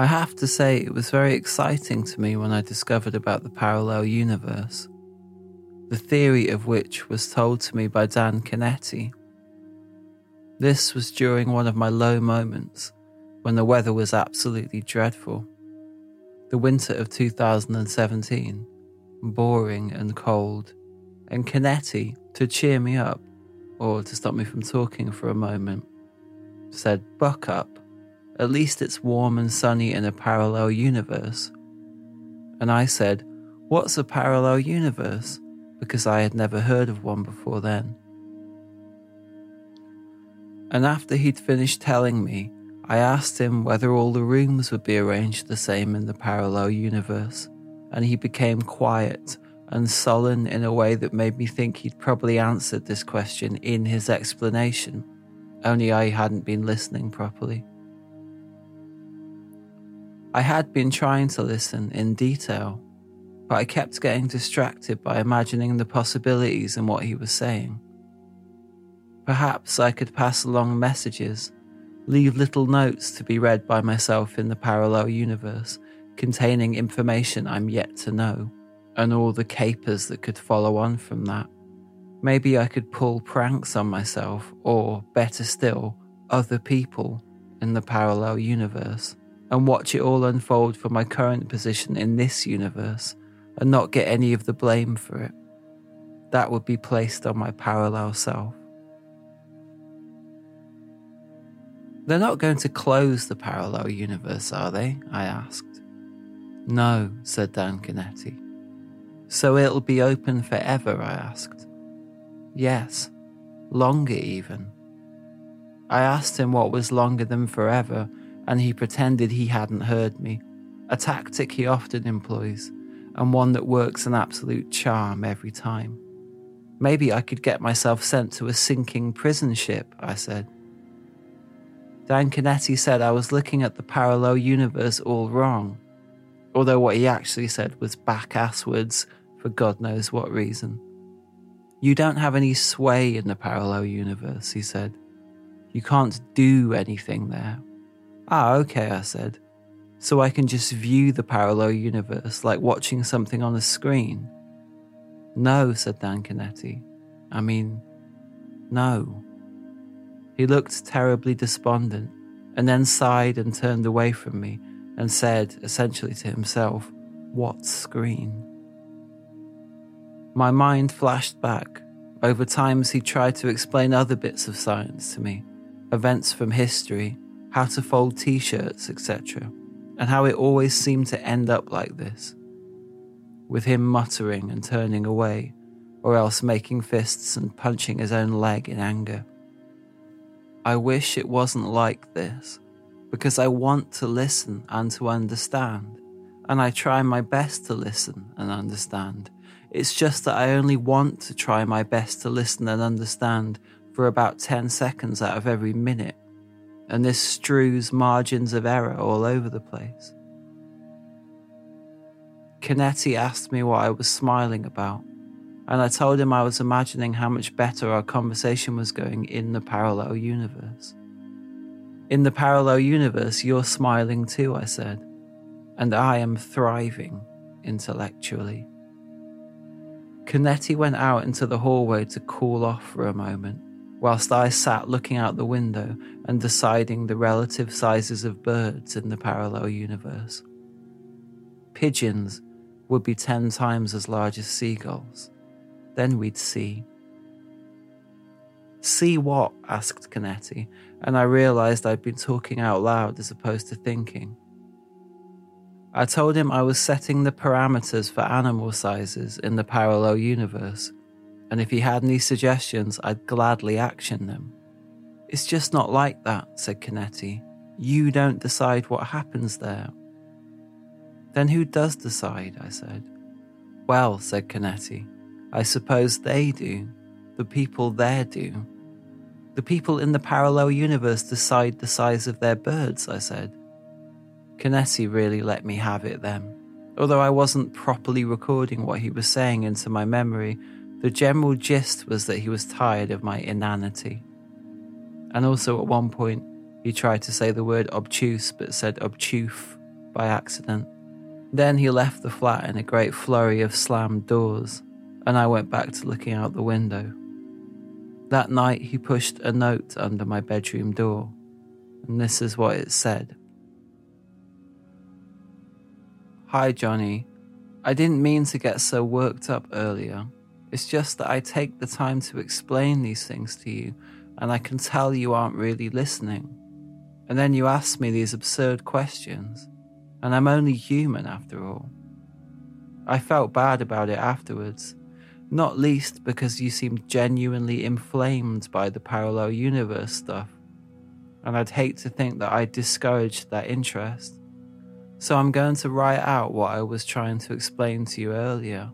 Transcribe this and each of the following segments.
I have to say, it was very exciting to me when I discovered about the parallel universe, the theory of which was told to me by Dan Canetti. This was during one of my low moments when the weather was absolutely dreadful. The winter of 2017, boring and cold, and Canetti, to cheer me up, or to stop me from talking for a moment, said, Buck up. At least it's warm and sunny in a parallel universe. And I said, What's a parallel universe? Because I had never heard of one before then. And after he'd finished telling me, I asked him whether all the rooms would be arranged the same in the parallel universe, and he became quiet and sullen in a way that made me think he'd probably answered this question in his explanation, only I hadn't been listening properly. I had been trying to listen in detail, but I kept getting distracted by imagining the possibilities in what he was saying. Perhaps I could pass along messages, leave little notes to be read by myself in the parallel universe containing information I'm yet to know, and all the capers that could follow on from that. Maybe I could pull pranks on myself, or better still, other people in the parallel universe and watch it all unfold from my current position in this universe and not get any of the blame for it. That would be placed on my parallel self. They're not going to close the parallel universe, are they? I asked. No, said Dan Canetti. So it'll be open forever, I asked. Yes, longer even. I asked him what was longer than forever, and he pretended he hadn't heard me, a tactic he often employs, and one that works an absolute charm every time. Maybe I could get myself sent to a sinking prison ship, I said. Dan Canetti said I was looking at the parallel universe all wrong, although what he actually said was back asswards for God knows what reason. You don't have any sway in the parallel universe, he said. You can't do anything there. Ah, okay, I said. So I can just view the parallel universe like watching something on a screen. No, said Dan Canetti. I mean, no. He looked terribly despondent and then sighed and turned away from me and said, essentially to himself, What screen? My mind flashed back over times he tried to explain other bits of science to me, events from history, how to fold t shirts, etc., and how it always seemed to end up like this with him muttering and turning away, or else making fists and punching his own leg in anger. I wish it wasn't like this, because I want to listen and to understand, and I try my best to listen and understand. It's just that I only want to try my best to listen and understand for about 10 seconds out of every minute, and this strews margins of error all over the place. Canetti asked me what I was smiling about, and I told him I was imagining how much better our conversation was going in the parallel universe. In the parallel universe, you're smiling too, I said, and I am thriving intellectually. Canetti went out into the hallway to cool off for a moment, whilst I sat looking out the window and deciding the relative sizes of birds in the parallel universe. Pigeons would be ten times as large as seagulls. Then we'd see. See what? asked Canetti, and I realized I'd been talking out loud as opposed to thinking. I told him I was setting the parameters for animal sizes in the parallel universe, and if he had any suggestions, I'd gladly action them. It's just not like that, said Canetti. You don't decide what happens there. Then who does decide? I said. Well, said Canetti, I suppose they do. The people there do. The people in the parallel universe decide the size of their birds, I said. Canetti really let me have it then. Although I wasn't properly recording what he was saying into my memory, the general gist was that he was tired of my inanity. And also at one point, he tried to say the word obtuse but said obtuse by accident. Then he left the flat in a great flurry of slammed doors, and I went back to looking out the window. That night, he pushed a note under my bedroom door, and this is what it said Hi, Johnny. I didn't mean to get so worked up earlier. It's just that I take the time to explain these things to you, and I can tell you aren't really listening. And then you ask me these absurd questions and I'm only human after all. I felt bad about it afterwards, not least because you seemed genuinely inflamed by the parallel universe stuff, and I'd hate to think that I discouraged that interest. So I'm going to write out what I was trying to explain to you earlier,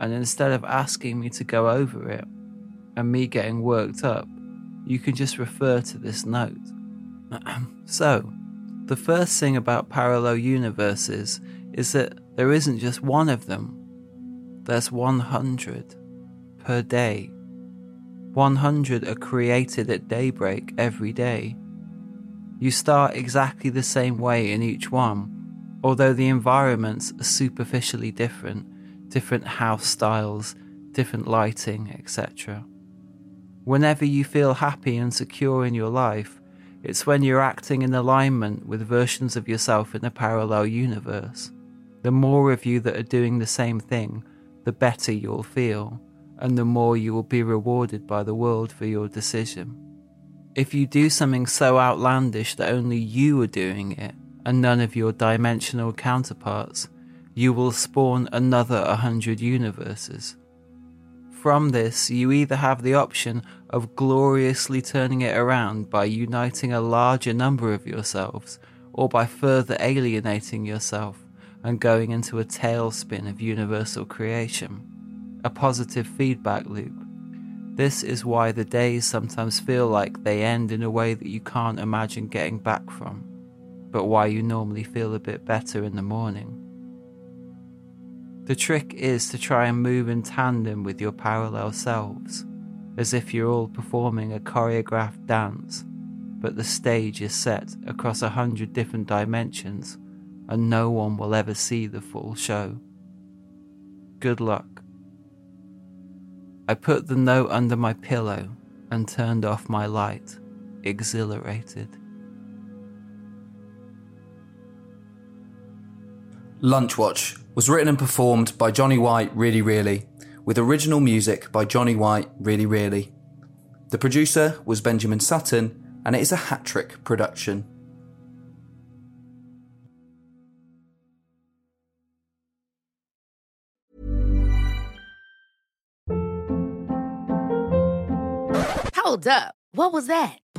and instead of asking me to go over it and me getting worked up, you can just refer to this note. so, the first thing about parallel universes is that there isn't just one of them, there's 100 per day. 100 are created at daybreak every day. You start exactly the same way in each one, although the environments are superficially different, different house styles, different lighting, etc. Whenever you feel happy and secure in your life, it's when you're acting in alignment with versions of yourself in a parallel universe. The more of you that are doing the same thing, the better you'll feel, and the more you will be rewarded by the world for your decision. If you do something so outlandish that only you are doing it, and none of your dimensional counterparts, you will spawn another 100 universes. From this, you either have the option of gloriously turning it around by uniting a larger number of yourselves, or by further alienating yourself and going into a tailspin of universal creation, a positive feedback loop. This is why the days sometimes feel like they end in a way that you can't imagine getting back from, but why you normally feel a bit better in the morning. The trick is to try and move in tandem with your parallel selves, as if you're all performing a choreographed dance, but the stage is set across a hundred different dimensions and no one will ever see the full show. Good luck. I put the note under my pillow and turned off my light, exhilarated. Lunch Watch was written and performed by Johnny White Really Really, with original music by Johnny White Really Really. The producer was Benjamin Sutton, and it is a hat trick production. Hold up. What was that?